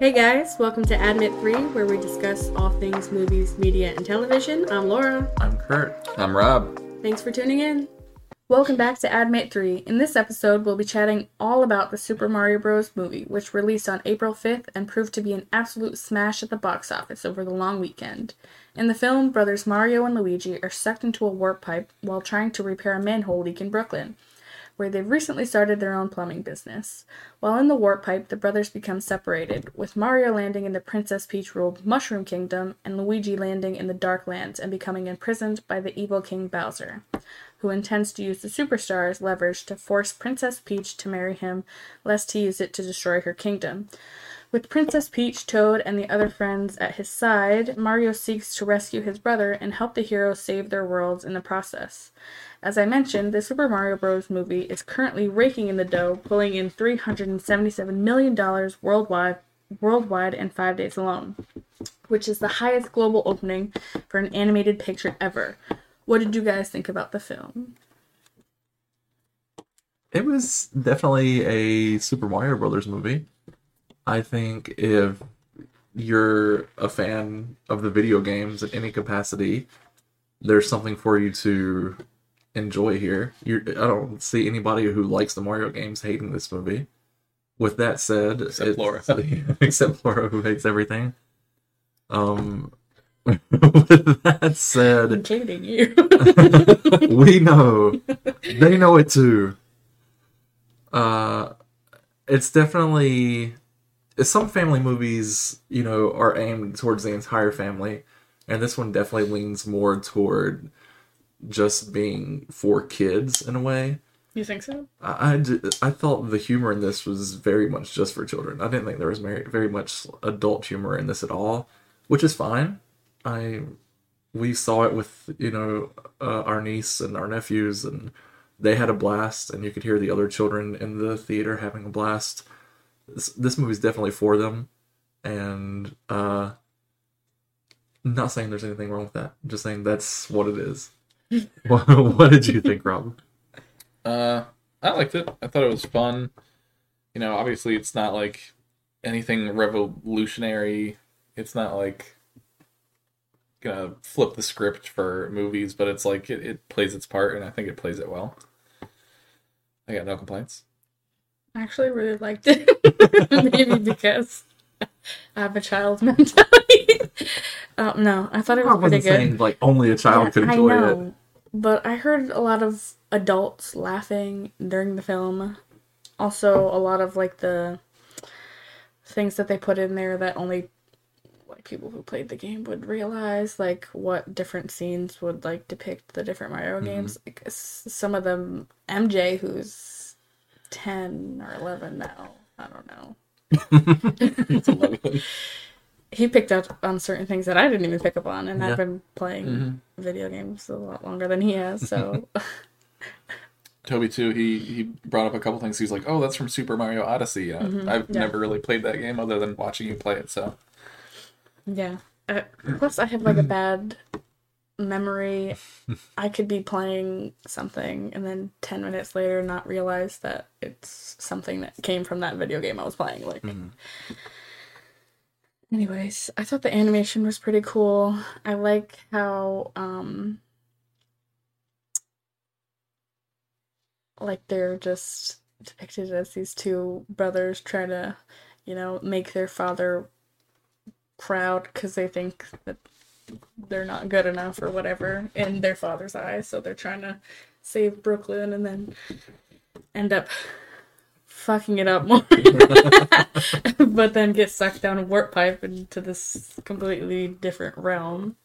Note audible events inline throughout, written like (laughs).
Hey guys, welcome to Admit 3, where we discuss all things movies, media, and television. I'm Laura. I'm Kurt. I'm Rob. Thanks for tuning in. Welcome back to Admit 3. In this episode, we'll be chatting all about the Super Mario Bros. movie, which released on April 5th and proved to be an absolute smash at the box office over the long weekend. In the film, brothers Mario and Luigi are sucked into a warp pipe while trying to repair a manhole leak in Brooklyn where they've recently started their own plumbing business. While in the warp pipe, the brothers become separated, with Mario landing in the Princess Peach ruled Mushroom Kingdom and Luigi landing in the Dark Lands and becoming imprisoned by the evil King Bowser, who intends to use the Superstar's leverage to force Princess Peach to marry him, lest he use it to destroy her kingdom. With Princess Peach, Toad, and the other friends at his side, Mario seeks to rescue his brother and help the heroes save their worlds in the process. As I mentioned, the Super Mario Bros. movie is currently raking in the dough, pulling in $377 million worldwide, worldwide in five days alone, which is the highest global opening for an animated picture ever. What did you guys think about the film? It was definitely a Super Mario Brothers movie. I think if you're a fan of the video games in any capacity, there's something for you to enjoy here. You're, I don't see anybody who likes the Mario games hating this movie. With that said, Except Laura. (laughs) except Laura who hates everything. Um, (laughs) with that said, Including you. (laughs) we know they know it too. Uh, it's definitely some family movies, you know, are aimed towards the entire family, and this one definitely leans more toward just being for kids in a way. you think so? I, I, d- I thought the humor in this was very much just for children. I didn't think there was very, very much adult humor in this at all, which is fine. I we saw it with you know uh, our niece and our nephews, and they had a blast, and you could hear the other children in the theater having a blast. This, this movie's definitely for them, and uh, not saying there's anything wrong with that. I'm just saying that's what it is. (laughs) what, what did you think, Rob? Uh, I liked it. I thought it was fun. You know, obviously it's not like anything revolutionary. It's not like gonna flip the script for movies, but it's like it, it plays its part, and I think it plays it well. I got no complaints. I actually really liked it. (laughs) Maybe because I have a child (laughs) mentality. um, no, I thought it was I pretty wasn't good. saying like only a child Yeah, could I enjoy it. Know, But I heard a lot of adults laughing during the film. Also, a lot of like the things that they put in there that only like people who played the game would realize, like what different scenes would like depict the different Mario Mm-hmm. games. Like, s- some of them, MJ, who's ten or eleven now, I don't know. (laughs) (laughs) It's 11. he picked up on certain things that I didn't even pick up on, and Yeah. I've been playing Mhm. video games a lot longer than he has. So (laughs) Toby too. He he brought up a couple things. He's like, "Oh, that's from Super Mario Odyssey." Uh, Mhm, I've yeah. never really played that game other than watching you play it. So yeah. Uh, plus, I have like a bad memory. (laughs) I could be playing something and then ten minutes later not realize that it's something that came from that video game I was playing. Like. Mhm. Anyways, I thought the animation was pretty cool. I like how um like they're just depicted as these two brothers trying to, you know, make their father proud cuz they think that they're not good enough or whatever in their father's eyes, so they're trying to save Brooklyn and then end up fucking it up more. (laughs) but then get sucked down a warp pipe into this completely different realm.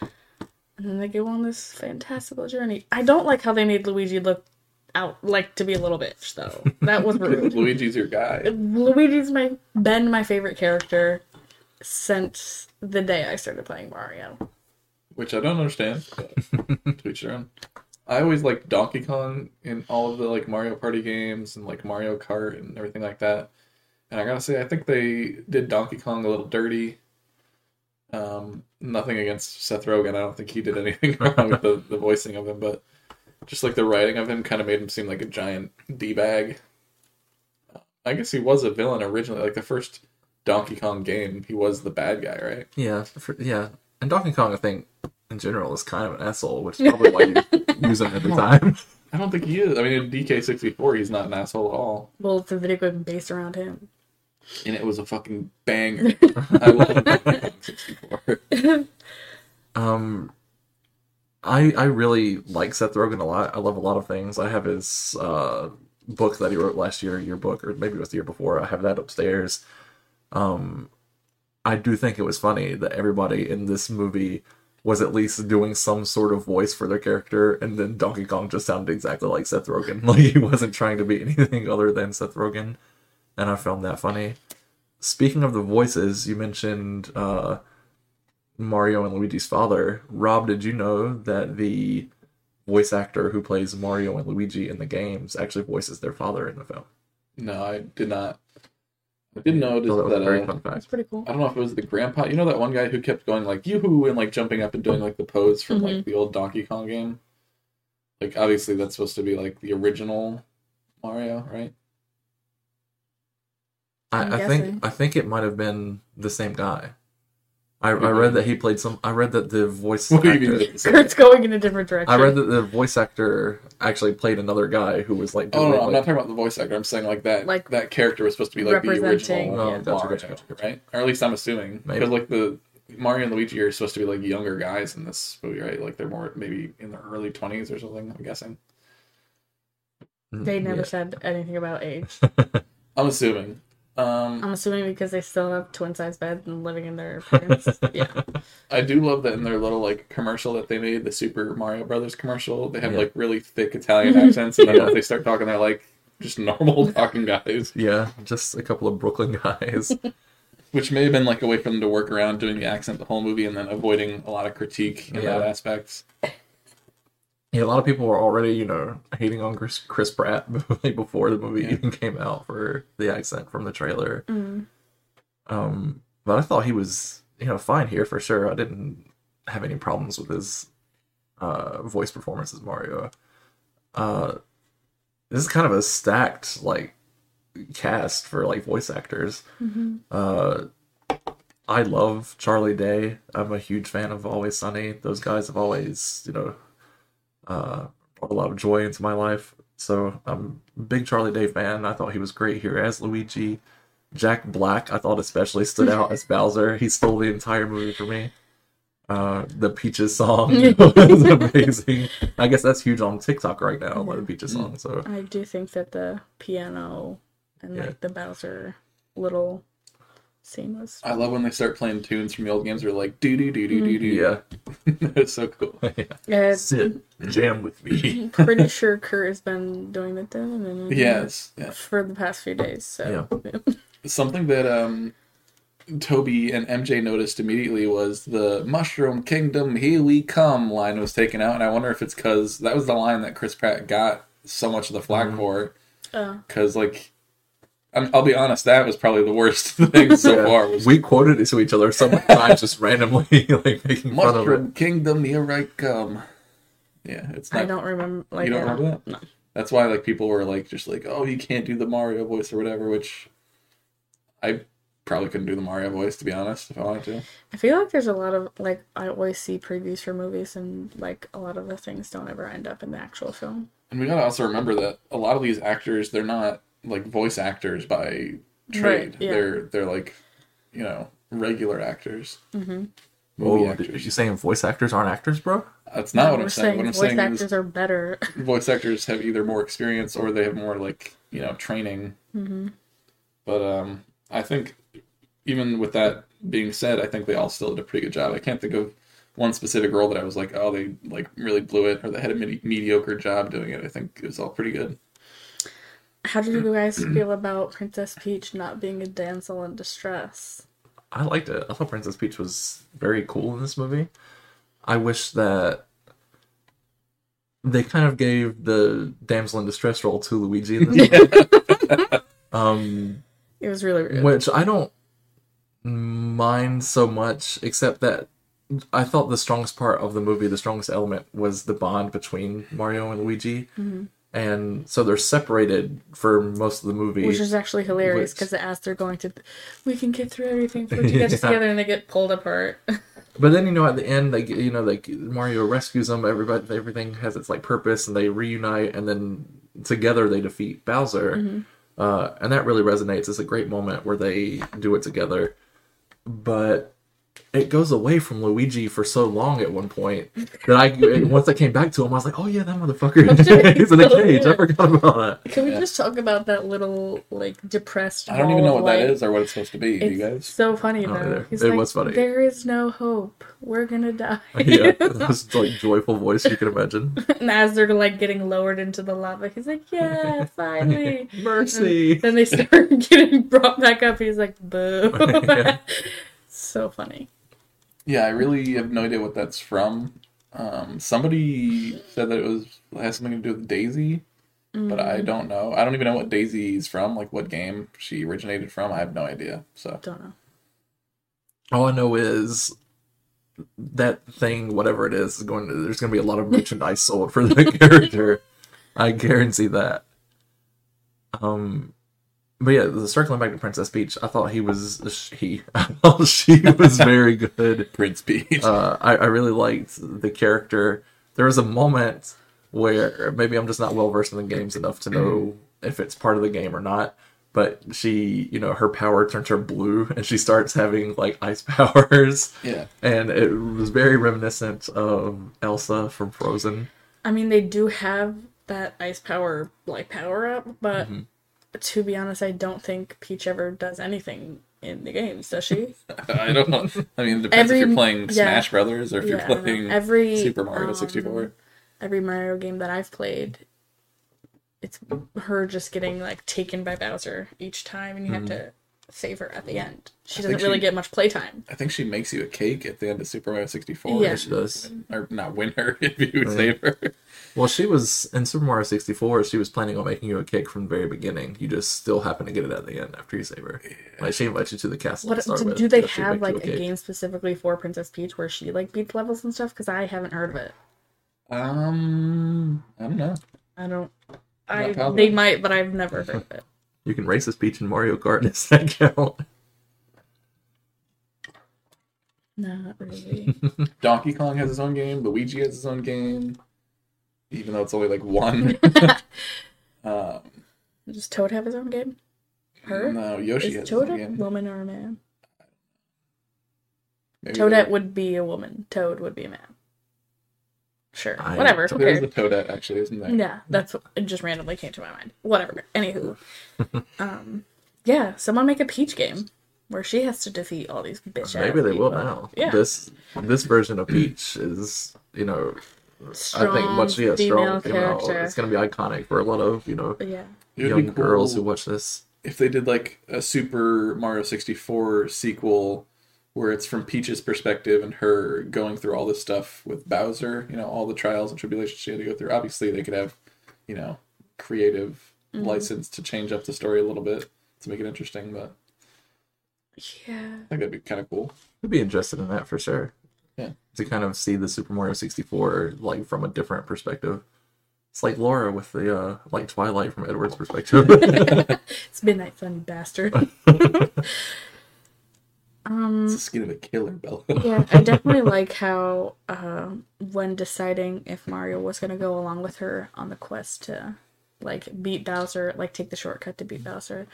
And then they go on this fantastical journey. I don't like how they made Luigi look out like to be a little bitch though. That was rude. (laughs) Luigi's your guy. Luigi's my been my favorite character since the day I started playing Mario. which I don't understand. But to each their own. I always liked Donkey Kong in all of the like Mario Party games and like Mario Kart and everything like that. And I gotta say, I think they did Donkey Kong a little dirty. Um, nothing against Seth Rogen. I don't think he did anything (laughs) wrong with the, the voicing of him, but just like the writing of him kind of made him seem like a giant d bag. I guess he was a villain originally. Like the first Donkey Kong game, he was the bad guy, right? Yeah, for, yeah. And Donkey Kong, I think, in general, is kind of an asshole, which is (laughs) probably why you use him at the time. I don't think he is. I mean, in DK64, he's not an asshole at all. Well, it's a video game based around him. And it was a fucking banger. (laughs) I love Donkey Kong 64. (laughs) Um, I I really like Seth Rogen a lot. I love a lot of things. I have his uh book that he wrote last year, Yearbook, or maybe it was the year before. I have that upstairs. Um, I do think it was funny that everybody in this movie was at least doing some sort of voice for their character, and then Donkey Kong just sounded exactly like Seth Rogen. (laughs) Like he wasn't trying to be (laughs) anything other than Seth Rogen, and I found that funny. Speaking of the voices, you mentioned uh, Mario and Luigi's father. Rob, did you know that the voice actor who plays Mario and Luigi in the games actually voices their father in the film? No, I did not. I did notice So that was that. very Uh, fun That's pretty cool. I don't know if it was the grandpa. You know that one guy who kept going like yoo-hoo and like jumping up and doing like the pose from like the old Donkey Kong game. Like obviously that's supposed to be like the original Mario, right? I'm I, I think I think it might have been the same guy. I, I read that he played some. I read that the voice What do you actor. mean? (laughs) it's- Kurt's going in a different direction. I read that the voice actor actually played another guy who was like. Oh doing, no, I'm not talking about the voice actor. I'm saying like that Like, that character was supposed to be like the original Oh, yeah. gotcha, Mario, gotcha, gotcha. right? Or at least I'm assuming because like the Mario and Luigi are supposed to be like younger guys in this movie, right? Like they're more maybe in their early 20s or something. I'm guessing. They mm, never Yeah. said anything about age. (laughs) I'm assuming. Um, I'm assuming because they still have twin size beds and living in their parents. (laughs) yeah. I do love that in their little like commercial that they made, the Super Mario Brothers commercial, they have Yeah. like really thick Italian accents, and then Yeah. they start talking, they're like just normal (laughs) talking guys, Yeah, just a couple of Brooklyn guys. (laughs) which may have been like a way for them to work around doing the accent the whole movie and then avoiding a lot of critique in Yeah. that aspect. Yeah, a lot of people were already, you know, hating on Chris, Chris Pratt (laughs) before the movie Yeah. even came out for the accent from the trailer. Mm. Um, but I thought he was, you know, fine here for sure. I didn't have any problems with his uh, voice performance as Mario. Uh, this is kind of a stacked like cast for like voice actors. hmm Uh, I love Charlie Day. I'm a huge fan of Always Sunny. Those guys have always, you know, uh, brought a lot of joy into my life. So I'm a big Charlie Day fan. I thought he was great here as Luigi. Jack Black, I thought especially stood out as (laughs) Bowser. He stole the entire movie for me. Uh, the Peaches song (laughs) was amazing. I guess that's huge on TikTok right now. The Peaches song. So I do think that the piano and Yeah. like the Bowser little scene was. I love when they start playing tunes from the old games. They're like doo doo doo doo doo doo. yeah, (laughs) it's so cool. (laughs) Yeah, sit jam with me. (laughs) Pretty sure Kurt has been doing the dun- Yes, yeah. for the past few days. So Something that um Toby and MJ noticed immediately was the Mushroom Kingdom, here we come line was taken out, and I wonder if it's because that was the line that Chris Pratt got so much of the flag for. uh, Because, like, I'm, I'll be honest, that was probably the worst (laughs) thing so Yeah. far. Was we quoted it to each other so many (laughs) times, just randomly, (laughs) like making fun of it. Mushroom Kingdom, here I come. Yeah, it's not. I don't remember. Like you don't I remember that? No. That's why like people were like just like, oh, you can't do the Mario voice or whatever, which I probably couldn't do the Mario voice to be honest if I wanted to. I feel like there's a lot of like I always see previews for movies and like a lot of the things don't ever end up in the actual film. And we gotta also remember that a lot of these actors, they're not like voice actors by trade. Right, yeah. They're they're like, you know, regular actors. Mm-hmm. Movie Oh, actors. you saying voice actors aren't actors, bro? That's not what I'm saying. What I'm voice saying actors is are better. (laughs) voice actors have either more experience or they have more like, you know, training. hmm But um I think even with that being said, I think they all still did a pretty good job. I can't think of one specific role that I was like, oh, they like really blew it, or they had a medi- mediocre job doing it. I think it was all pretty good. How did you guys (clears throat) feel about Princess Peach not being a damsel in distress? I liked it. I thought Princess Peach was very cool in this movie. I wish that they kind of gave the damsel in distress role to Luigi in this movie. (laughs) um, It was really weird. which I don't mind so much, except that I thought the strongest part of the movie, the strongest element, was the bond between Mario and Luigi. Mhm. And so they're separated for most of the movie. Which is actually hilarious because as they're going to, we can get through everything put (laughs) Yeah. together, and they get pulled apart. (laughs) But then you know at the end they get- you know they Mario rescues them. Everybody everything has its like purpose and they reunite and then together they defeat Bowser. Mm-hmm. Uh, and that really resonates. It's a great moment where they do it together. But it goes away from Luigi for so long at one point that I once I came back to him I was like, oh yeah, that motherfucker (laughs) he's in a (laughs) cage. I forgot about that. Can we Yeah. just talk about that little like depressed? I don't even know what that light? is or what it's supposed to be. Do you guys? so funny though. either. He's It like, was funny. There is no hope. We're gonna die. (laughs) yeah, this like joyful voice you can imagine. and as they're like getting lowered into the lava, he's like, "Yeah, finally." Mercy. then they start getting brought back up. He's like, "Boo!" Yeah. so funny. Yeah, I really have no idea what that's from. Um, somebody said that it was has something to do with Daisy, but I don't know. I don't even know what Daisy is from, like what game she originated from. I have no idea. So Don't know. All I know is that thing, whatever it is, is going to. There's going to be a lot of (laughs) merchandise sold for the (laughs) character. I guarantee that. Um, but yeah, the circling back to Princess Peach, I thought he was he. (laughs) I thought she was very good. (laughs) Prince Peach. Uh, I, I really liked the character. There was a moment where maybe I'm just not well versed in the games enough to know (clears throat) if it's part of the game or not. But she, you know, her power turns her blue, and she starts having like ice (laughs) powers, yeah, and it was very reminiscent of Elsa from Frozen. I mean, they do have that ice power like power up, but Mm-hmm. To be honest, I don't think Peach ever does anything in the games. Does she? (laughs) I don't know. I mean, it depends Every- if you're playing yeah. Smash Brothers or if Yeah, you're playing every Super Mario um, 64. every Mario game that I've played, it's her just getting like taken by Bowser each time, and you have to save her at the end. She doesn't really she- get much playtime. I think she makes you a cake at the end of Super Mario 64. Yeah. She does. Or not win her (laughs) if you Right. save her. Well, she was in Super Mario 64. She was planning on making you a cake from the very beginning. You just still happen to get it at the end after you save her. Like she invites you to the castle. What to start do, with, do they have like a cake. game specifically for Princess Peach where she like beats levels and stuff? Because I haven't heard of it. Um, I don't know. I don't. I they might, but I've never heard of it. You can race this Peach in Mario Kart. (laughs) Does that count? Not really. (laughs) Donkey Kong has his own game. Luigi has his own game, even though it's only like one. (laughs) um, Does Toad have his own game? Her? No, Yoshi Is has Toad his own a game. woman or a man? Maybe Toadette there- would be a woman. Toad would be a man. Sure. I Whatever. don't- Who There's cares? the Toadette actually, isn't there? Yeah, that's what it just randomly came to my mind. Whatever. Anywho. (laughs) um yeah, someone make a Peach game where she has to defeat all these bitch ass Maybe they will now. Yeah. This this version of Peach is, you know, Strong I think much yeah, female strong female. character. It's gonna be iconic for a lot of you know Yeah. It would young be cool girls who watch this. if they did like a Super Mario 64 sequel where it's from Peach's perspective and her going through all this stuff with Bowser, you know, all the trials and tribulations she had to go through. Obviously, they could have, you know, creative Mm-hmm. license to change up the story a little bit to make it interesting, but Yeah. I think that'd be kind of cool. I'd be interested in that for sure. Yeah. To kind of see the Super Mario 64 like from a different perspective. It's like Laura with the uh like Twilight from Edward's perspective. (laughs) It's midnight sun, you bastard. (laughs) um It's the skin of a killer, Bella. yeah, (laughs) I definitely like how um, when deciding if Mario was gonna go along with her on the quest to like beat Bowser, like take the shortcut to beat Bowser,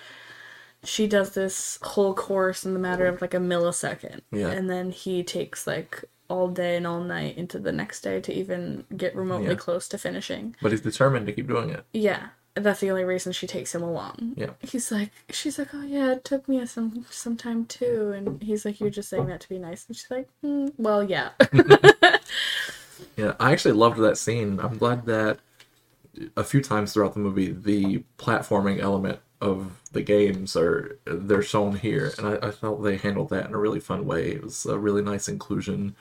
she does this whole course in the matter of like a millisecond, Yeah. and then he takes like all day and all night into the next day to even get remotely Yeah. close to finishing. but he's determined to keep doing it. Yeah, that's the only reason she takes him along. Yeah. He's like, she's like, oh yeah, it took me some some time too, and he's like, you're just saying that to be nice, and she's like, mm, well, yeah. (laughs) (laughs) Yeah, I actually loved that scene. I'm glad that a few times throughout the movie, the platforming element of the games are they're shown here, and I, I felt they handled that in a really fun way. It was a really nice inclusion,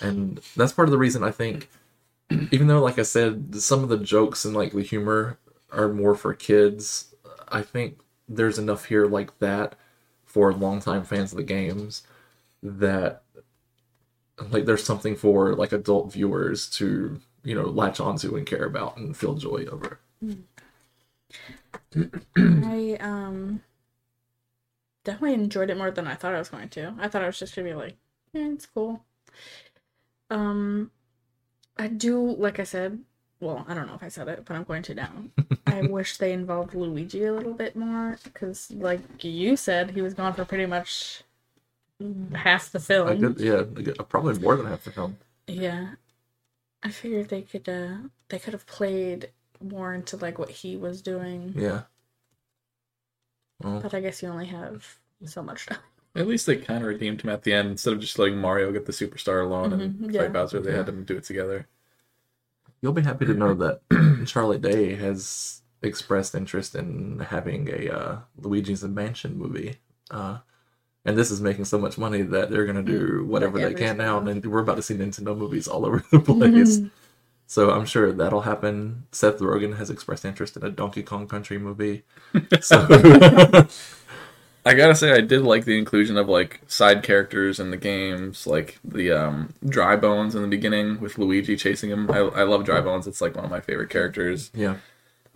and that's part of the reason I think, (clears throat) even though, like I said, some of the jokes and like the humor are more for kids, I think there's enough here like that for longtime fans of the games that like there's something for like adult viewers to you know latch onto and care about and feel joy over (clears throat) I um definitely enjoyed it more than I thought I was going to. I thought I was just gonna be like, yeah, it's cool. Um, I do, like I said, well, I don't know if I said it, but I'm going to now. (laughs) I wish they involved Luigi a little bit more because, like you said, he was gone for pretty much half the film. I could, yeah, I could- probably more than half the film. Yeah. I figured they could uh they could have played more into like what he was doing. Yeah. Well, But I guess you only have so much time. At least they kind of redeemed him at the end instead of just letting Mario get the superstar alone and Mhm, yeah. fight Bowser. They had Yeah. him do it together. You'll be happy to know that (clears throat) Charlie Day has expressed interest in having a uh, Luigi's Mansion movie. Uh, and this is making so much money that they're going to do whatever Like they can now. And we're about to see Nintendo movies all over the place. So I'm sure that'll happen. Seth Rogen has expressed interest in a Donkey Kong Country movie. (laughs) So (laughs) I gotta say, I did like the inclusion of like side characters in the games, like the um, Dry Bones in the beginning with Luigi chasing him. I, I love Dry Bones; it's like one of my favorite characters. yeah,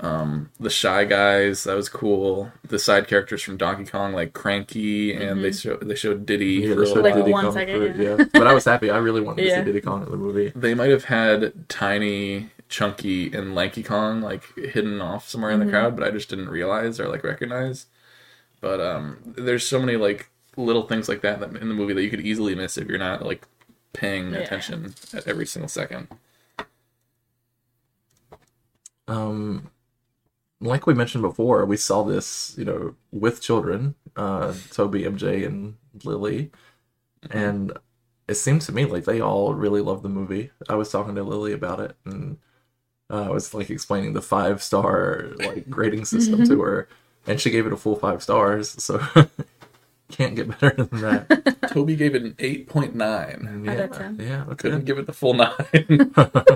Um, the Shy Guys, that was cool. The side characters from Donkey Kong, like Cranky, and they show they showed Diddy yeah, for a they little showed Like. Diddy one Kong second, for- yeah. yeah. But I was happy. I really wanted to Yeah. see Diddy Kong in the movie. They might have had Tiny, Chunky, and Lanky Kong like hidden off somewhere in the crowd, but I just didn't realize or like recognize. But um, there's so many like little things like that that- in the movie that you could easily miss if you're not like paying Yeah. attention at every single second. um like we mentioned before we saw this you know with children uh toby mj and lily. And it seems to me like they all really loved the movie. I was talking to lily about it and uh, i was like explaining the five star like grading system to her and she gave it a full five stars so (laughs) can't get better than that (laughs) Toby gave it an eight point nine. yeah, Out of 10. yeah that's Couldn't give it the full nine. (laughs)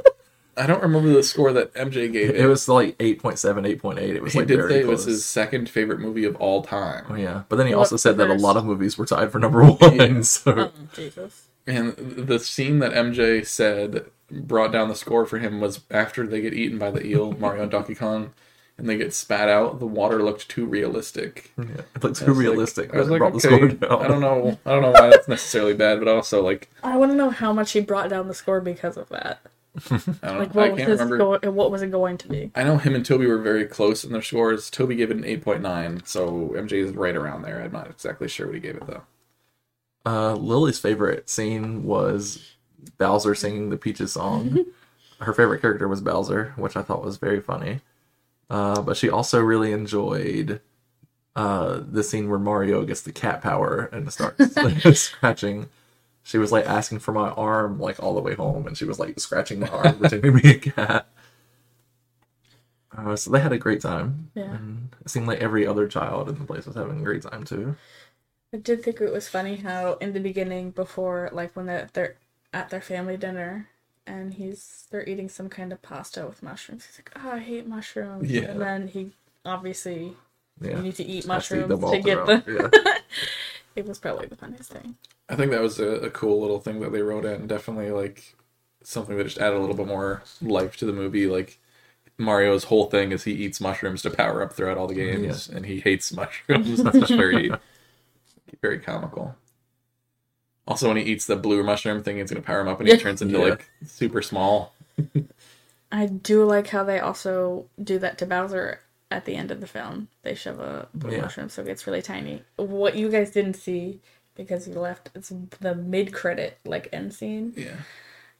I don't remember the score that MJ gave it. it was like 8.7 8.8 it was he like did very say it was his second favorite movie of all time. Oh yeah, but then he What's also said the that a lot of movies were tied for number one. Yeah. So Oh, Jesus. And the scene that MJ said brought down the score for him was after they get eaten by the eel, Mario and Donkey Kong, and they get spat out. The water looked too realistic. yeah, it looks I too was like- realistic. I was like, brought the okay, score down. I don't know. I don't know why that's necessarily bad, but also like I want to know how much he brought down the score because of that. I don't. Like, know. I what was can't his remember. go- what was it going to be? I know him and Toby were very close in their scores. Toby gave it an eight point nine, so MJ is right around there. I'm not exactly sure what he gave it though. Uh, Lily's favorite scene was Bowser singing the Peaches song. (laughs) Her favorite character was Bowser, which I thought was very funny. Uh, but she also really enjoyed uh, the scene where Mario gets the cat power and starts (laughs) (laughs) scratching. She was like asking for my arm like all the way home, and she was like scratching my arm, pretending to be a cat. Uh, so they had a great time. Yeah. And it seemed like every other child in the place was having a great time too. I did think it was funny how in the beginning, before like when they're, they're at their family dinner, and he's they're eating some kind of pasta with mushrooms. He's like, "Oh, I hate mushrooms." Yeah. And then he obviously Yeah. you need to eat Has to eat mushrooms to get throughout, the. yeah. (laughs) it was probably the funniest thing. I think that was a, a cool little thing that they wrote in. Definitely like something that just added a little bit more life to the movie. Like Mario's whole thing is he eats mushrooms to power up throughout all the games, and he hates (laughs) mushrooms. That's just very, (laughs) very comical. Also, when he eats the blue mushroom thing, it's going to power him up, and he turns into Yeah. like super small. (laughs) I do like how they also do that to Bowser at the end of the film. They shove a blue Yeah. mushroom so it gets really tiny. What you guys didn't see because you left it's the mid credit like end scene. Yeah,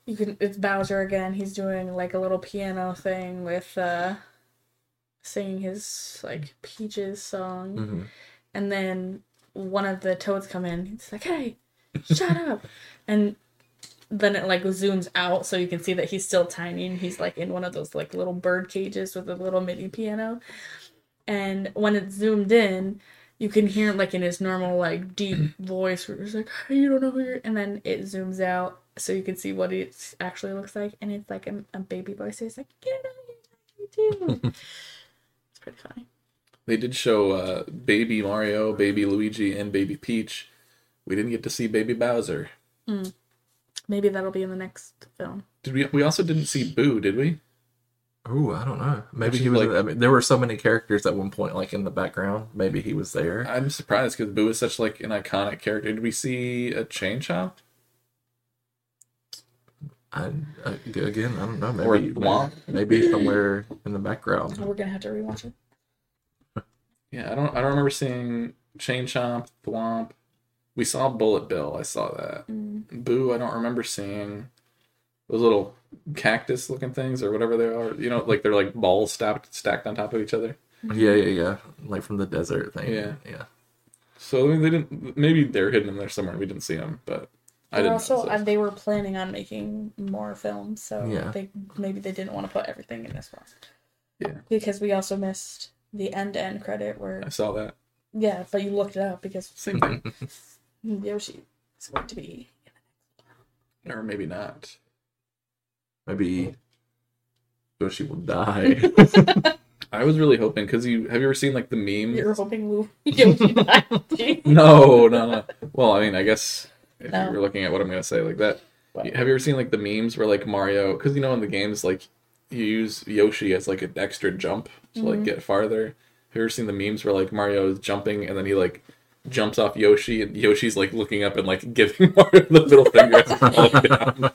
You can it's Bowser again. He's doing like a little piano thing with uh singing his like Peaches song. Mhm. And then one of the toads come in. He's like, "Hey, shut up!" And then it like zooms out so you can see that he's still tiny and he's like in one of those like little bird cages with a little mini piano. And when it zoomed in, you can hear him like in his normal like deep (clears throat) voice where he's like, "Hey, you don't know who you're." And then it zooms out so you can see what it actually looks like, and it's like a, a baby voice. So he's like, "Get out here, you too." (laughs) it's pretty funny. they did show uh, Baby Mario, Baby Luigi, and Baby Peach. We didn't get to see Baby Bowser. Hmm. Maybe that'll be in the next film. Did we? We also didn't see Boo, did we? Oh, I don't know. Maybe Which he was. like- I mean, there were so many characters at one point, like in the background. Maybe he was there. I'm surprised because Boo is such like an iconic character. Did we see a chain chomp I, I, again, I don't know. or Maybe Thwomp? maybe somewhere in the background. We're gonna have to rewatch it. (laughs) Yeah, I don't. I don't remember seeing chain chomp, Thwomp. We saw Bullet Bill. I saw that. Mm. Boo. I don't remember seeing those little cactus looking things or whatever they are. You know, like they're like balls stacked stacked on top of each other. Yeah, yeah, yeah. Like from the desert thing. Yeah. yeah. So I mean, they didn't. Maybe they're hidden in there somewhere. We didn't see them, but I But didn't. also, so- uh, they were planning on making more films, so Yeah. they maybe they didn't want to put everything in this one. Yeah. Because we also missed the end to end credit where I saw that yeah, but you looked it up because same thing, (laughs) Yoshi is going to be or maybe not. Maybe Yoshi will die. (laughs) I was really hoping because you have you ever seen like the memes? You're hoping (laughs) Yoshi died. (laughs) No, no, no. Well, I mean, I guess if No. you were looking at what I'm gonna say like that, What? have you ever seen like the memes where like Mario? Because you know in the games like you use Yoshi as like an extra jump to like Mhm. get farther. Have you ever seen the memes where like Mario is jumping and then he like jumps off Yoshi and Yoshi's like looking up and like (laughs) giving Mario the middle finger as he's falling down?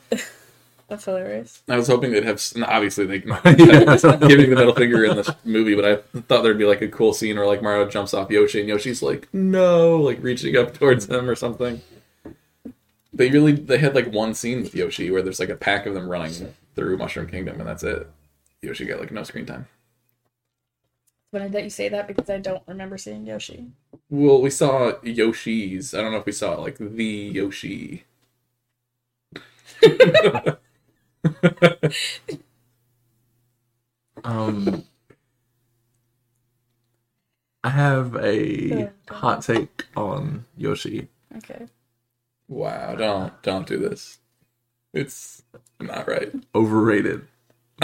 That's hilarious. I was hoping they'd have and obviously they not (laughs) Yeah. (laughs) giving the middle finger in this movie, but I thought there'd be like a cool scene where like Mario jumps off Yoshi and Yoshi's like no, like reaching up towards him or something. They really they had like one scene with Yoshi where there's like a pack of them running through Mushroom Kingdom and that's it. Yoshi got like no screen time. Funny that you say that because I don't remember seeing Yoshi. Well, we saw Yoshi's. I don't know if we saw like the Yoshi. (laughs) um, I have a hot take on Yoshi. Okay. Wow! Don't don't do this. It's not right. Overrated.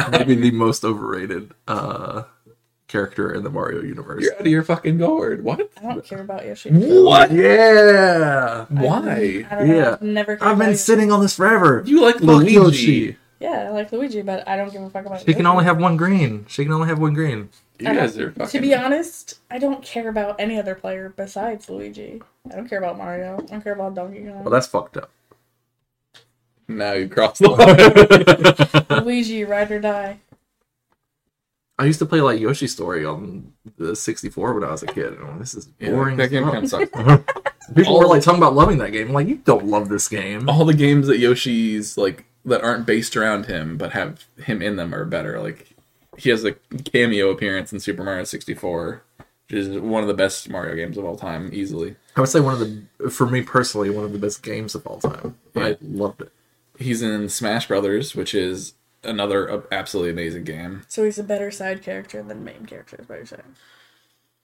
Maybe the most overrated uh, character in the Mario universe. You're out of your fucking gourd. What? I don't care about Yoshi. What? Yeah. Why? I don't. Yeah. I've never I've been about sitting on this forever. You like Fuck Luigi? Yeah, I like Luigi, but I don't give a fuck about She can only have one green. She can only have one green. You guys uh, are fucking. To be honest, I don't care about any other player besides Luigi. I don't care about Mario. I don't care about Donkey Kong. Well, that's fucked up. now you crossed the line. (laughs) (laughs) Luigi, ride or die. I used to play like Yoshi Story on the 64 when I was a kid. and this is Yeah, boring. that game fuck. kind of sucks. (laughs) People were like talking about loving that game. I'm like, you don't love this game. All the games that Yoshi's like that aren't based around him but have him in them are better. Like he has a cameo appearance in Super Mario 64, which is one of the best Mario games of all time, easily. I would say one of the, for me personally, one of the best games of all time. Yeah. I loved it. He's in Smash Brothers, which is another uh, absolutely amazing game. So he's a better side character than main character, is what you're saying.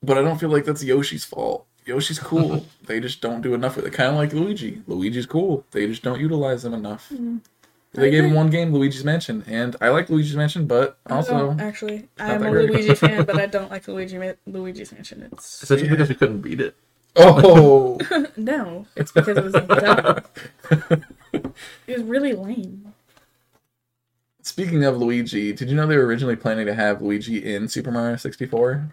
But I don't feel like that's Yoshi's fault. Yoshi's cool. (laughs) they just don't do enough with it. Kind of like Luigi. Luigi's cool. They just don't utilize him enough. They gave him one game, Luigi's Mansion, and I like Luigi's Mansion, but also Oh, actually, I'm a great. Luigi (laughs) fan, but I don't like Luigi Ma- Luigi's Mansion. It's Is that just because we couldn't beat it? oh, (laughs) no, it's because it was dumb. It was really lame. Speaking of Luigi, did you know they were originally planning to have Luigi in Super Mario 64?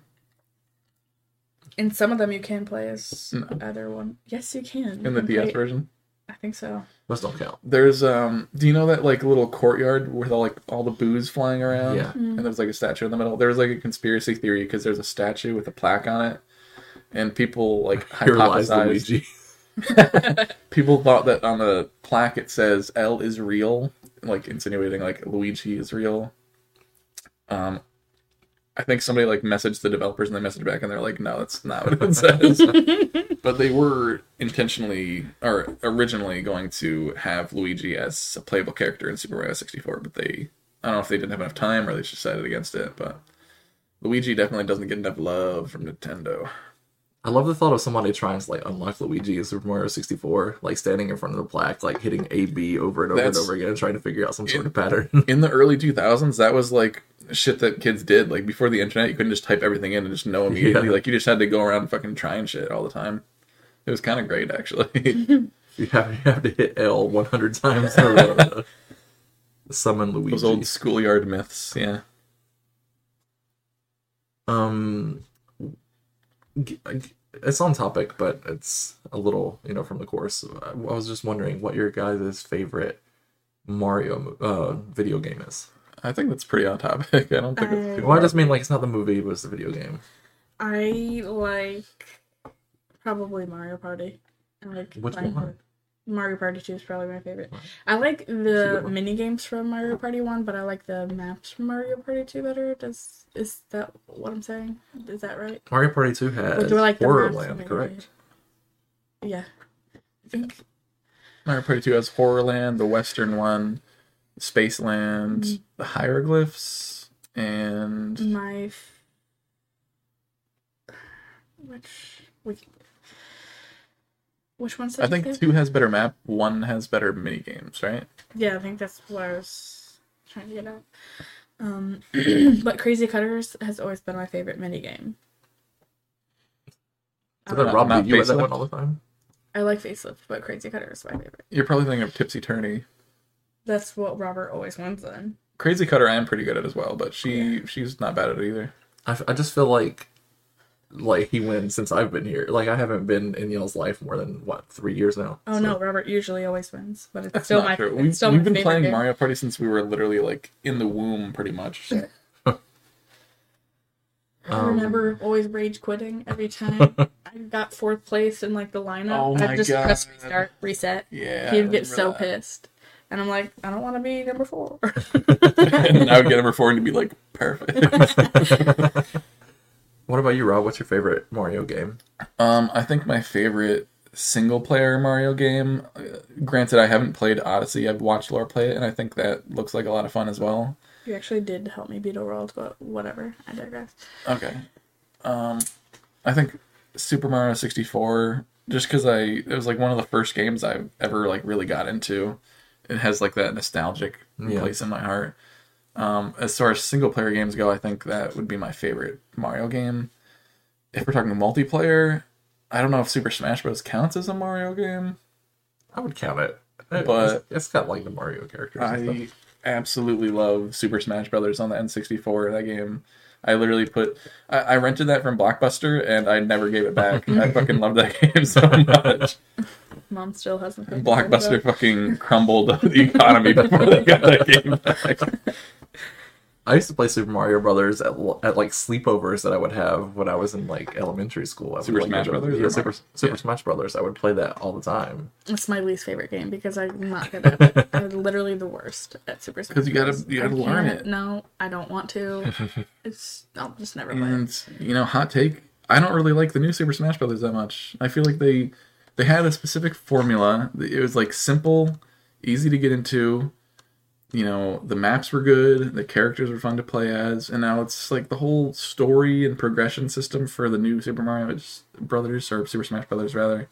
In some of them, you can play as No. either one. Yes, you can. You In the can DS play- version? I think so. Those don't count. There's um do you know that like little courtyard with all like all the Boos flying around? Yeah. And there's like a statue in the middle. There's like a conspiracy theory because there's a statue with a plaque on it. And people like (laughs) Here lies hypothesized Luigi. (laughs) (laughs) people thought that on the plaque it says L is real, like insinuating like Luigi is real. Um, I think somebody like messaged the developers and they messaged back and they're like, no, that's not what it says. (laughs) but they were intentionally or originally going to have Luigi as a playable character in Super Mario 64, but they I don't know if they didn't have enough time or they just decided against it. But Luigi definitely doesn't get enough love from Nintendo. I love the thought of somebody trying to like unlock Luigi in Super Mario 64, like standing in front of the plaque, like hitting A B over and over That's- and over again, trying to figure out some sort of pattern. (laughs) in the early 2000s that was like shit that kids did like before the internet you couldn't just type everything in and just know immediately Yeah. like you just had to go around fucking trying shit all the time it was kind of great actually (laughs) you have you have to hit L 100 times in a row to (laughs) summon Luigi. those old schoolyard myths yeah Um, it's on topic, but it's a little, you know, from the course. I I was just wondering what your guys' favorite Mario uh, video game is. I think that's pretty on topic. (laughs) I don't think it's too Well, I just mean like it's not the movie, but it's the video game. I like probably Mario Party. I like Which Mario one? Party. Mario Party 2 is probably my favorite. I like the mini games from Mario Party 1, but I like the maps from Mario Party 2 better. Does is that what I'm saying? Is that right? Mario Party Two has Or do I like Horrorland, correct? Yeah. I think Mario Party 2 has Horrorland, the Western one, Spaceland, Mm-hmm. the hieroglyphs, and my f- which which which one's I think two has better map, one has better mini games, right? Yeah, I think that's what I was trying to get at. Um, (clears throat) but Crazy Cutters has always been my favorite mini game. So that Rob not beat you at that one all the time. I like Facelift, but Crazy Cutter is my favorite. You're probably thinking of Tipsy Tourney. That's what Robert always wins in. Crazy Cutter I am pretty good at as well, but she she's not bad at it either. I, f- I just feel like like he wins since I've been here. Like I haven't been in Yale's life more than what three years now. Oh So- no, Robert usually always wins, but it's That's still my true. it's We've, still we've my been playing game. Mario Party since we were literally like in the womb, pretty much. So. (laughs) I (laughs) Um, remember always rage quitting every time (laughs) I got fourth place in like the lineup. Oh I just press restart, reset. Yeah, He'd get so that. pissed, and I'm like, I don't want to be number four. and I would get number four and be like, perfect. What about you, Rob? What's your favorite Mario game? Um, I think my favorite single player Mario game. Uh, granted, I haven't played Odyssey. I've watched Laura play it, and I think that looks like a lot of fun as well. you actually did help me beat a world, but whatever. I digress. Okay. Um, I think Super Mario sixty four. Just because I it was like one of the first games I've ever like really got into. It has like that nostalgic Yeah. place in my heart. Um, as far as single player games go, I think that would be my favorite Mario game. If we're talking multiplayer, I don't know if Super Smash Bros. counts as a Mario game. I would count it, It- But- it's- it's got like the Mario characters. and I stuff. absolutely love Super Smash Brothers on the N64. That game, I literally put. I, I rented that from Blockbuster and I never gave it back. I (laughs) fucking love that game so much. Mom still hasn't. Blockbuster fucking crumbled (laughs) the economy before they got that game back. (laughs) I used to play Super Mario Brothers at, at like sleepovers that I would have when I was in like elementary school. I would, Super like, Smash Brothers Yeah, Super, Super yeah. Smash Brothers. I would play that all the time. It's my least favorite game because I'm not good at it. (laughs) I'm literally the worst at Super Smash. 'Cause you gotta- you gotta I learn it. No, I don't want to. (laughs) It's I'll just never play. it. And you know, hot take. I don't really like the new Super Smash Brothers that much. I feel like they they had a specific formula. It was like simple, easy to get into. You know, the maps were good, the characters were fun to play as, and now it's like the whole story and progression system for the new Super Mario Brothers or Super Smash Brothers rather.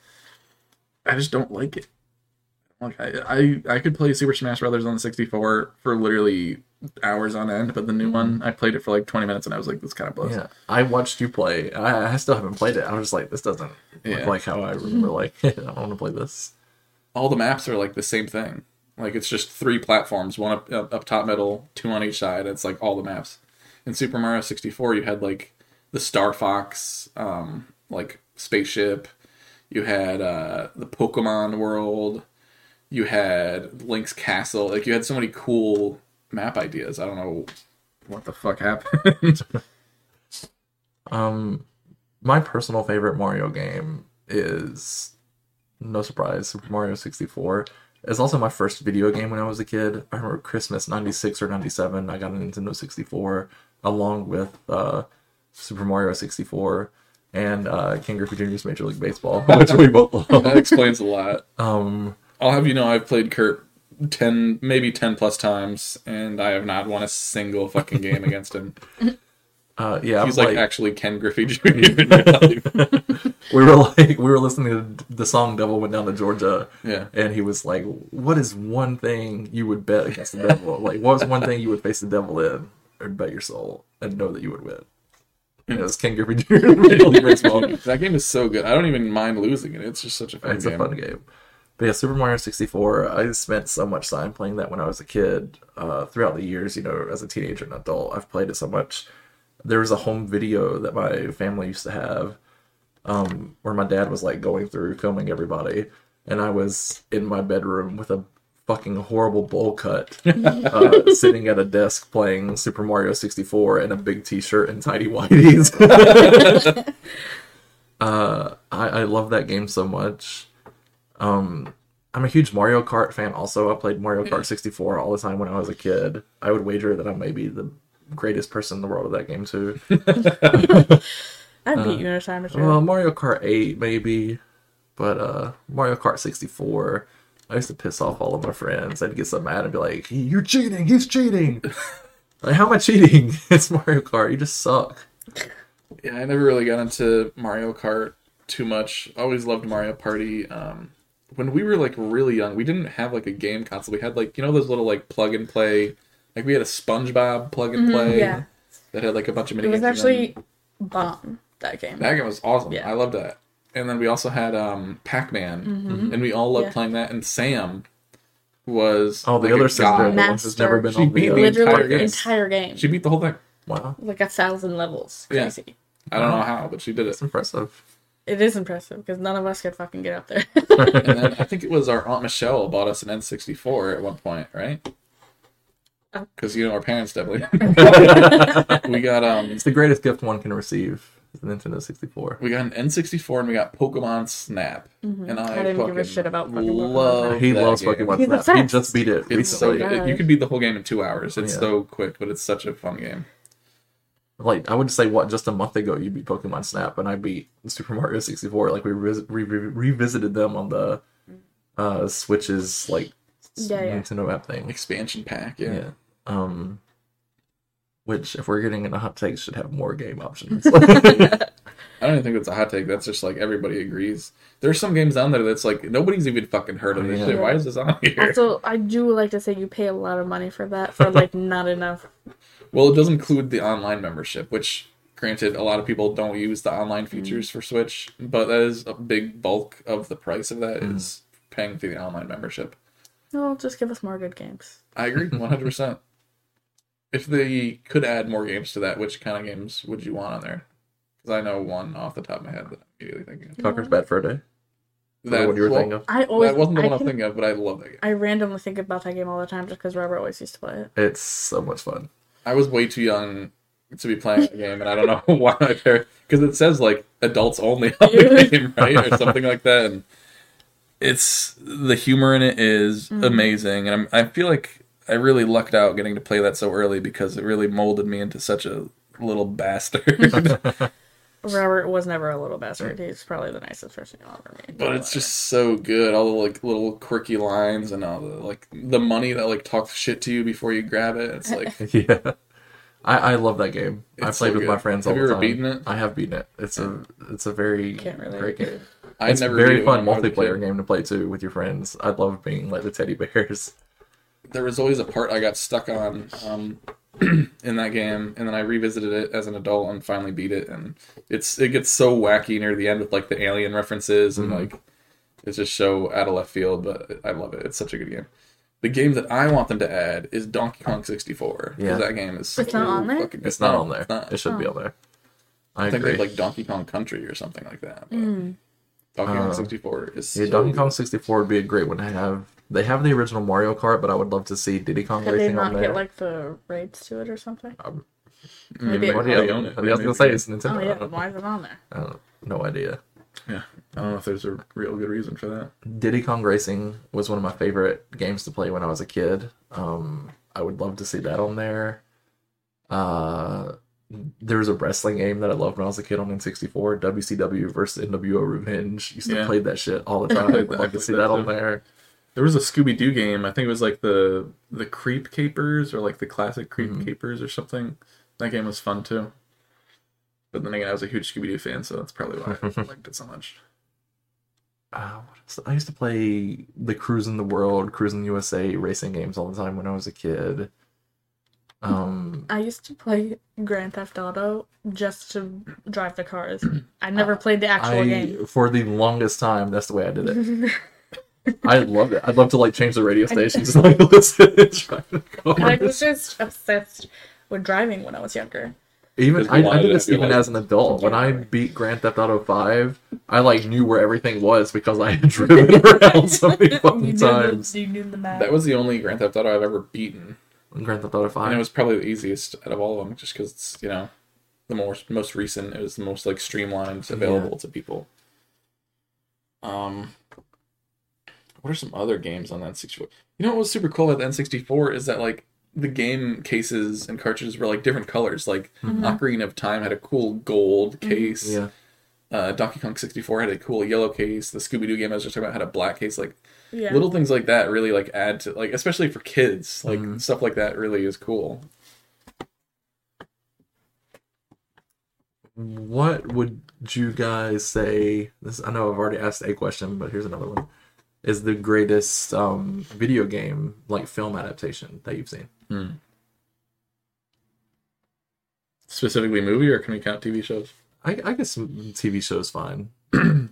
I just don't like it. Like I, I, I could play Super Smash Brothers on the 64 for literally hours on end, but the new hmm. one I played it for like 20 minutes and I was like, this kind of blows. Yeah, I watched you play. I, I still haven't played it. I was just like, this doesn't look Yeah. like how I remember. Like, (laughs) I don't want to play this. all the maps are like the same thing. Like it's just three platforms, one up, up, up top, middle, two on each side. It's like all the maps. In Super Mario 64, you had like the Star Fox, um, like spaceship. You had uh, the Pokemon world. You had Link's castle. Like you had so many cool map ideas. I don't know what the fuck happened. (laughs) Um, my personal favorite Mario game is no surprise Super Mario 64. It's also my first video game when I was a kid. I remember Christmas 96 or 97, I got a Nintendo 64 along with uh, Super Mario 64 and uh, Ken Griffey Jr.'s Major League Baseball, which we both love. that explains a lot. Um, I'll have you know I've played Kurt ten, maybe ten plus times, and I have not won a single fucking game against him. (laughs) uh, yeah, He's I'm like, actually Ken Griffey (laughs) Jr. we were like we were listening to the song devil went down to georgia Yeah. and he was like what is one thing you would bet against the devil like what was one thing you would face the devil in or bet your soul and know that you would win and it was ken griffey jr (laughs) that game is so good. I don't even mind losing it. It's just such a fun it's game. a fun game but yeah super mario 64 i spent so much time playing that when i was a kid uh, throughout the years you know as a teenager and adult i've played it so much there was a home video that my family used to have, um, where my dad was like going through filming everybody, and I was in my bedroom with a fucking horrible bowl cut, (laughs) uh, sitting at a desk playing Super Mario 64 in a big T-shirt and tidy whities. (laughs) uh, I, I love that game so much. Um, I'm a huge Mario Kart fan. Also, I played Mario Kart 64 all the time when I was a kid. I would wager that I may be the greatest person in the world at that game too. (laughs) I beat you in a time or two. Well, Mario Kart 8 maybe, but uh, Mario Kart 64. I used to piss off all of my friends. I'd get so mad and be like, "You're cheating! He's cheating!" (laughs) like, how am I cheating? (laughs) It's Mario Kart. You just suck. Yeah, I never really got into Mario Kart too much. Always loved Mario Party. Um, when we were like really young, we didn't have like a game console. We had like you know those little like plug and play. Like we had a SpongeBob plug and play Mm-hmm, yeah. that had like a bunch of mini. it was games. actually bomb that game. that game was awesome. Yeah. I loved that. And then we also had um, Pac Man, Mm-hmm. and we all loved Yeah. playing that. And Sam was Oh, the like other sister, god. the one Master. who's never been She on beat the entire Literally game. entire game. She beat the whole thing. Wow, like a thousand levels. Yeah. Crazy. I don't know how, but she did it. that's impressive. It is impressive because none of us could fucking get up there. and then (laughs) I think it was our aunt Michelle bought us an N64 at one point, right? (laughs) Because you know our parents definitely. (laughs) (laughs) we got um It's the greatest gift one can receive. is The Nintendo 64. we got an N64 and we got Pokemon Snap, and I, I didn't give a shit about Pokemon love He that loves game. Pokemon He's Snap. He just beat it It's so recently. good. You could beat the whole game in two hours. It's Yeah. so quick, but it's such a fun game. like I would say what just a month ago you beat Pokemon Snap and I beat Super Mario 64 like we re- re- re- revisited them on the uh Switch's like s- Yeah, yeah. Nintendo app thing. Expansion pack, yeah. Yeah. Um which if we're getting into hot takes should have more game options. (laughs) I don't even think it's a hot take. That's just like everybody agrees. There's some games on there that's like nobody's even fucking heard of this Yeah. shit. Why is this on here? also, I do like to say you pay a lot of money for that for like (laughs) not enough. Well, it does include the online membership, which, granted, a lot of people don't use the online features for Switch, but that is a big bulk of the price of that is paying for the online membership. No, just give us more good games. I agree, one hundred percent. (laughs) If they could add more games to that, which kind of games would you want on there? Because I know one off the top of my head that I'm immediately thinking of. Conker's Bad Fur Day. That That, what you were well, thinking of? I always that wasn't the I, one I'm can- thinking of, but I love that game. I randomly think about that game all the time just because Robert always used to play it. It's so much fun. I was way too young to be playing the game, and I don't know (laughs) why my parents because it says like adults only on the game, right, or something like that. And it's the humor in it is mm-hmm. amazing, and I'm, I feel like I really lucked out getting to play that so early because it really molded me into such a little bastard. (laughs) (laughs) Robert was never a little bastard. He's probably the nicest person you'll ever meet. but it's just so good. All the like little quirky lines and all the like the money that like talks shit to you before you grab it. It's like (laughs) yeah. I, I love that game. I played so with my friends Have all you the ever time. beaten it? I have beaten it. It's a it's a very Can't relate. great game. I It's never a very beat it when fun I was a multiplayer game to play too with your friends. I love being like the teddy bears. There was always a part I got stuck on um, (clears throat) in that game, and then I revisited it as an adult and finally beat it. And it's it gets so wacky near the end with like the alien references and Mhm. like it's just so out of left field, but I love it. It's such a good game. The game that I want them to add is Donkey Kong 64 because Yeah. that game is so It's not on there? fucking good. It's not No, on there. not. It should be on there. I, I think they agree. like Donkey Kong Country or something like that. But Mm. Donkey Kong Uh, 64 is yeah, so Donkey. Kong 64 would be a great one to have. They have the original Mario Kart, but I would love to see Diddy Kong Could they Racing not on there. get like the rights to it or something? Maybe Maybe- What do they you- own it. I was gonna say it's Nintendo. Oh I yeah, don't- why is it on there? I don't- no idea. Yeah, I don't know if there's a real good reason for that. Diddy Kong Racing was one of my favorite games to play when I was a kid. Um, I would love to see that on there. Uh, there was a wrestling game that I loved when I was a kid on N64, WCW versus NWO Revenge. Used to Yeah. play that shit all the I time. played I'd that- love to played see that that on too. there. There was a Scooby Doo game. I think it was like the the Creep Capers or like the classic Creep Mhm. Capers or something. That game was fun too. But then again, I was a huge Scooby Doo fan, so that's probably why I (laughs) liked it so much. Uh, what is I used to play the Cruise in the World, Cruis'n USA racing games all the time when I was a kid. Um, I used to play Grand Theft Auto just to drive the cars. (clears throat) I never played the actual I game. for the longest time that's the way I did it. (laughs) I love it. I'd love to like change the radio stations and like (laughs) listen and drive the I was just obsessed with driving when I was younger. Even I, I wanted did this even like- as an adult. When I beat Grand Theft Auto Five, I like knew where everything was because I had (laughs) driven (laughs) around so many fucking knew times. the, you knew the map. That was the only Grand Theft Auto I've ever beaten, in Grand Theft Auto and it Five. was probably the easiest out of all of them, just because it's you know the most most recent. It was the most like streamlined available to people. Um, what are some other games on that 64? You know what was super cool about the N64 is that like the game cases and cartridges were like different colors. Like Ocarina of Time had a cool gold case. Yeah, Uh, Donkey Kong 64 had a cool yellow case. The Scooby Doo game I was just talking about had a black case. Like yeah. little things like that really like add to like especially for kids. Like Mhm. stuff like that really is cool. what would you guys say? This I know I've already asked a question, but here's another one. Is the greatest um, video game like film adaptation that you've seen? Specifically movie or can we count TV shows? I, I guess TV shows fine. (clears throat) Thinking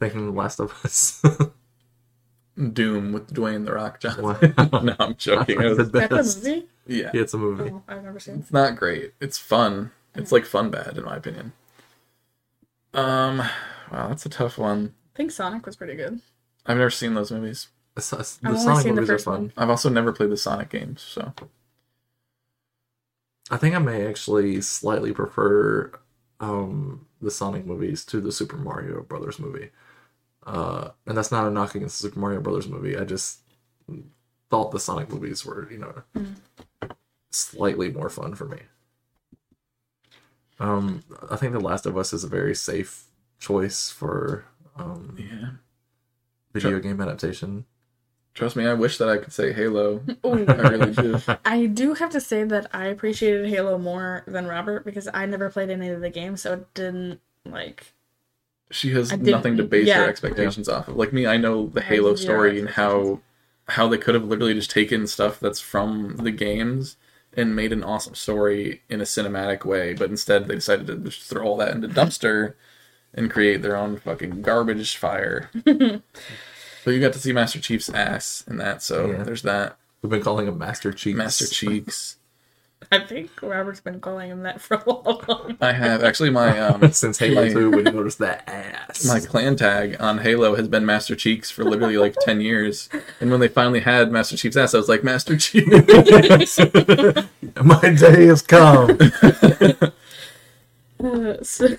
The Last of Us. (laughs) Doom with Dwayne the Rock Johnson. Wow. (laughs) no, I'm joking. It (laughs) the was- That's a movie? yeah. Yeah, it's a movie. Oh, I've never seen. It's not great. It's fun. It's like fun bad in my opinion. Um wow, that's a tough one. I think Sonic was pretty good. I've never seen those movies. The, the I've only Sonic seen the movies are first fun. one. I've also never played the Sonic games, so I think I may actually slightly prefer um, the Sonic movies to the Super Mario Brothers movie. Uh, and that's not a knock against the Super Mario Brothers movie. I just thought the Sonic movies were, you know, slightly more fun for me. Um, I think The Last of Us is a very safe choice for um, yeah. video Sure. game adaptation. Trust me, I wish that I could say Halo. (laughs) Ooh. I really do. I do have to say that I appreciated Halo more than Robert because I never played any of the games, so it didn't like. She has nothing to base yeah. her expectations off of. Like me, I know the Halo have zero story and how how they could have literally just taken stuff that's from the games and made an awesome story in a cinematic way, but instead they decided to just throw all that into dumpster and create their own fucking garbage fire. (laughs) but you got to see Master Chief's ass in that, so Yeah. there's that. We've been calling him Master Cheeks. Master Cheeks. I think Robert's been calling him that for a long I have actually my (laughs) um Since Halo My- 2, when you notice that ass. my clan tag on Halo has been Master Cheeks for literally like 10 years. And when they finally had Master Chief's ass, I was like, Master Cheeks. (laughs) My day has come. Uh, so-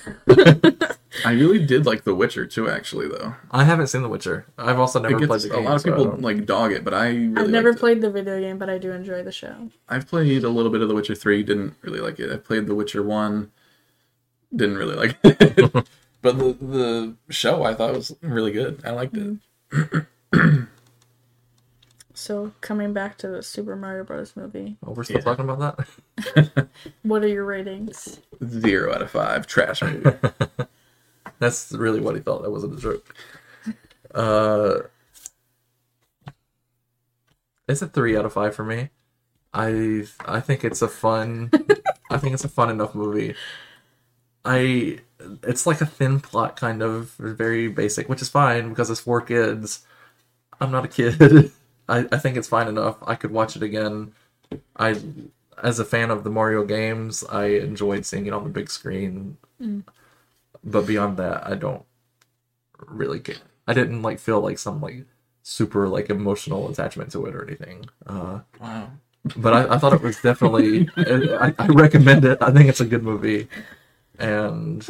I really did like The Witcher too, actually, though. I haven't seen The Witcher. I've also never It played gets, the a game. lot of so people don't- like dog it, but I really I've never liked it. played the video game, but I do enjoy the show. I've played a little bit of The Witcher 3, didn't really like it. I played The Witcher 1, didn't really like (laughs) it. but the, the show I thought was really good. I liked it. (clears throat) So coming back to the Super Mario Bros. movie, Oh, we're still Yeah. talking about that. (laughs) what are your ratings? Zero out of five. Trash movie. (laughs) That's really what he thought. That wasn't a joke. Uh, it's a three out of five for me. I I think it's a fun. I think it's a fun enough movie. I it's like a thin plot, kind of very basic, which is fine because it's four kids. I'm not a kid. (laughs) I, I think it's fine enough. I could watch it again. I, as a fan of the Mario games, I enjoyed seeing it on the big screen. But beyond that, I don't really care. I didn't like feel like some like super like emotional attachment to it or anything. Uh, wow. but I, I thought it was definitely. I, I recommend it. I think it's a good movie, and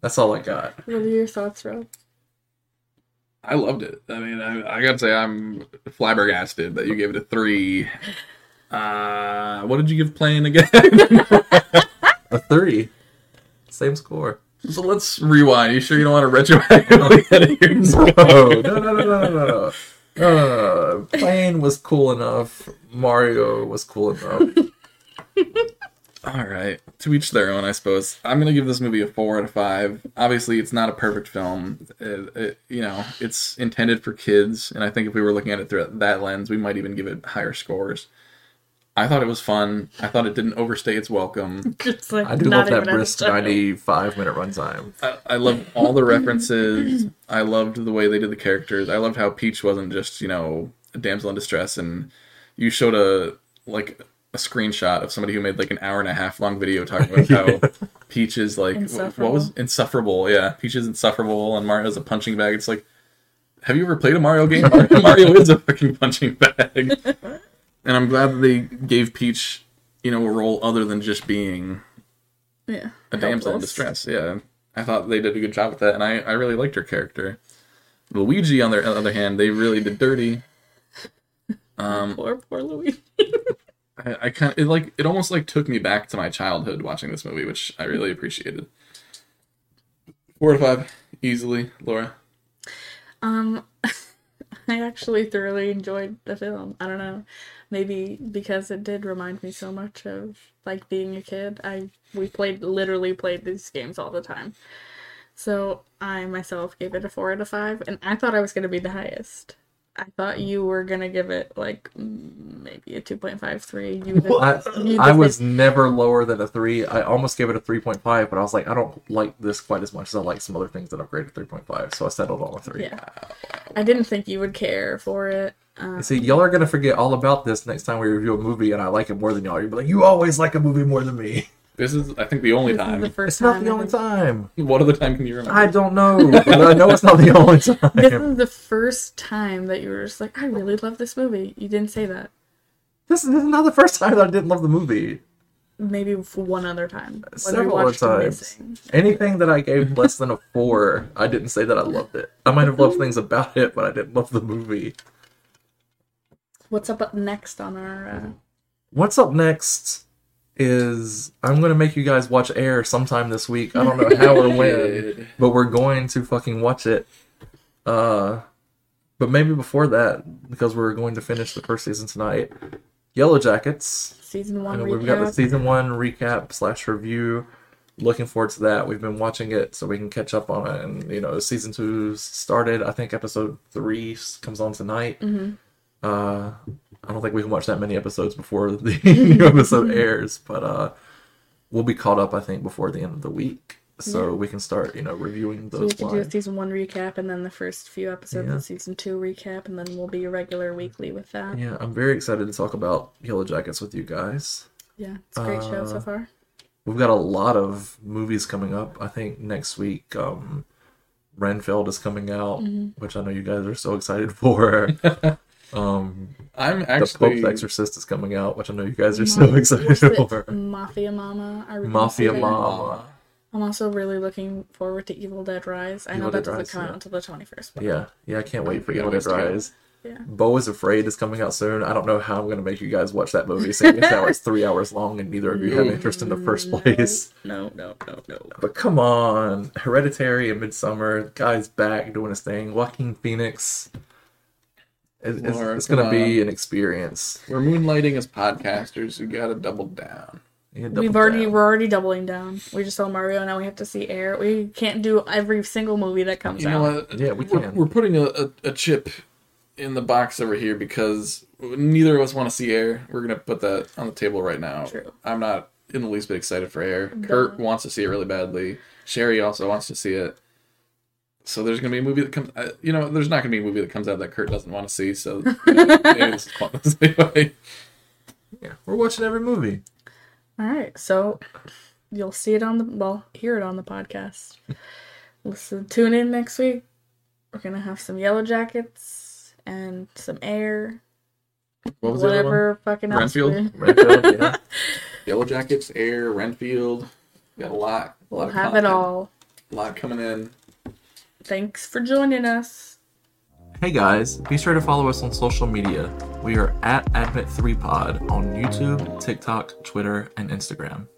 that's all I got. What are your thoughts, Rob? I loved it. I mean, I, I gotta say, I'm flabbergasted that you gave it a three. Uh, what did you give playing again? A three, same score. So let's rewind. You sure you don't want to retroactively (laughs) edit no, no, no, no, no, no, no. (laughs) Uh, Plane was cool enough. Mario was cool enough. All right, to each their own, I suppose. I'm gonna give this movie a four out of five. Obviously, it's not a perfect film. It, it- you know, it's intended for kids, and I think if we were looking at it through that lens, we might even give it higher scores. I thought it was fun. I thought it didn't overstay its welcome. (laughs) Just like I do not love that brisk 95 minute runtime. I, I loved all the references. I loved the way they did the characters. I loved how Peach wasn't just you know a damsel in distress, and you showed a like a screenshot of somebody who made like an hour and a half long video talking about how (laughs) Peach is like what was insufferable. Yeah, Peach is insufferable, and Mario's a punching bag. It's like, have you ever played a Mario game? Mario, (laughs) Mario is a fucking punching bag. And I'm glad that they gave Peach, you know, a role other than just being Yeah. a damsel in distress. Yeah, I thought they did a good job with that, and I, I really liked her character. Luigi, on the other hand, they really did dirty. (laughs) Um, Poor, poor Louis. I, I kind of it like it almost like took me back to my childhood watching this movie, which I really appreciated. Four to five, easily, Laura. Um, (laughs) I actually thoroughly enjoyed the film. I don't know, maybe because it did remind me so much of like being a kid. I we played literally played these games all the time, so I myself gave it a four out of five, and I thought I was gonna be the highest. I thought you were gonna give it like maybe a two point five three. You I, I was never lower than a three. I almost gave it a three point five, but I was like, I don't like this quite as much as I like some other things that I've graded three point five. So I settled on a three. yeah. I didn't think you would care for it. Um, See, y'all are gonna forget all about this next time we review a movie, and I like it more than y'all. You'll be like, you always like a movie more than me. (laughs) This is, I think, the only this is time. the first It's not time the only time. (laughs) What other time can you remember? I don't know, but I know it's not the (laughs) only time. This is the first time that you were just like, I really love this movie. You didn't say that. This, this is not the first time that I didn't love the movie. Maybe for one other time. Several other times. Anything that I gave (laughs) less than a four, I didn't say that I loved it. I might have loved things about it, but I didn't love the movie. What's up next on our? Uh... What's up next is I'm gonna make you guys watch Air sometime this week. I don't know how or when, (laughs) but we're going to fucking watch it. Uh, but maybe before that, because we're going to finish the first season tonight. Yellow Jackets. Season one recap. we've got the season one recap slash review. Looking forward to that. We've been watching it so we can catch up on it. And you know, season two started. I think episode three comes on tonight. Mhm. Uh, I don't think we can watch that many episodes before the new (laughs) episode airs, but uh, we'll be caught up. I think before the end of the week, so Yeah. we can start you know reviewing So we those could do a season one recap and then the first few episodes Yeah. of season two recap, and then we'll be regular weekly with that. Yeah, Yeah, I'm very excited to talk about Yellow Jackets with you guys. Yeah, it's a great show so Uh, far. We've got a lot of movies coming up. I think next week, um, Renfield is coming out, Mhm. which I know you guys are so excited (laughs) for. (laughs) um, I'm actually the actually. Pope's Exorcist is coming out, which I know you guys are Ma- so (laughs) excited for. Mafia Mama. Are we gonna Mafia? Mama. I'm also really looking forward to Evil Dead Rise. I know Evil that Dead doesn't Rise, come yeah. out until the 21st. But Yeah, yeah, I can't wait for We Evil Dead to. Rise. Yeah. Beau Is Afraid is coming out soon. I don't know how I'm going to make you guys watch that movie, seeing as how it's three hours long and neither of you have interest in the first place. No, no, no, no. But come on, Hereditary and Midsommar, guy's back doing his thing. Joaquin Phoenix. It- It's, Laura, it's going to come be an experience. We're moonlighting as podcasters. We gotta double down. You double We've already down. we're already doubling down. We just saw Mario, now we have to see Air. We can't do every single movie that comes You out. know what? Yeah, we we're, can. We're putting a, a, a chip in the box over here because neither of us want to see Air. We're gonna put that on the table right now. True. I'm not in the least bit excited for Air. Kurt wants to see it really badly. Sherry also wants to see it. So there's gonna be a movie that comes. Uh, you know, there's not gonna be a movie that comes out that Kurt doesn't want to see. So (laughs) maybe this (laughs) pointless anyway. Yeah, we're watching every movie. All right, so you'll see it on the well, hear it on the podcast. (laughs) Listen, tune in next week. We're gonna have some Yellow Jackets and some Air, What was the other one? whatever fucking else. Renfield? we- Renfield, yeah. Yellow Jackets, Air, Renfield. Got a lot. A lot We'll of have it all. A lot coming in. Thanks for joining us. Hey guys, be sure to follow us on social media. We are at Admit3Pod on YouTube, TikTok, Twitter, and Instagram.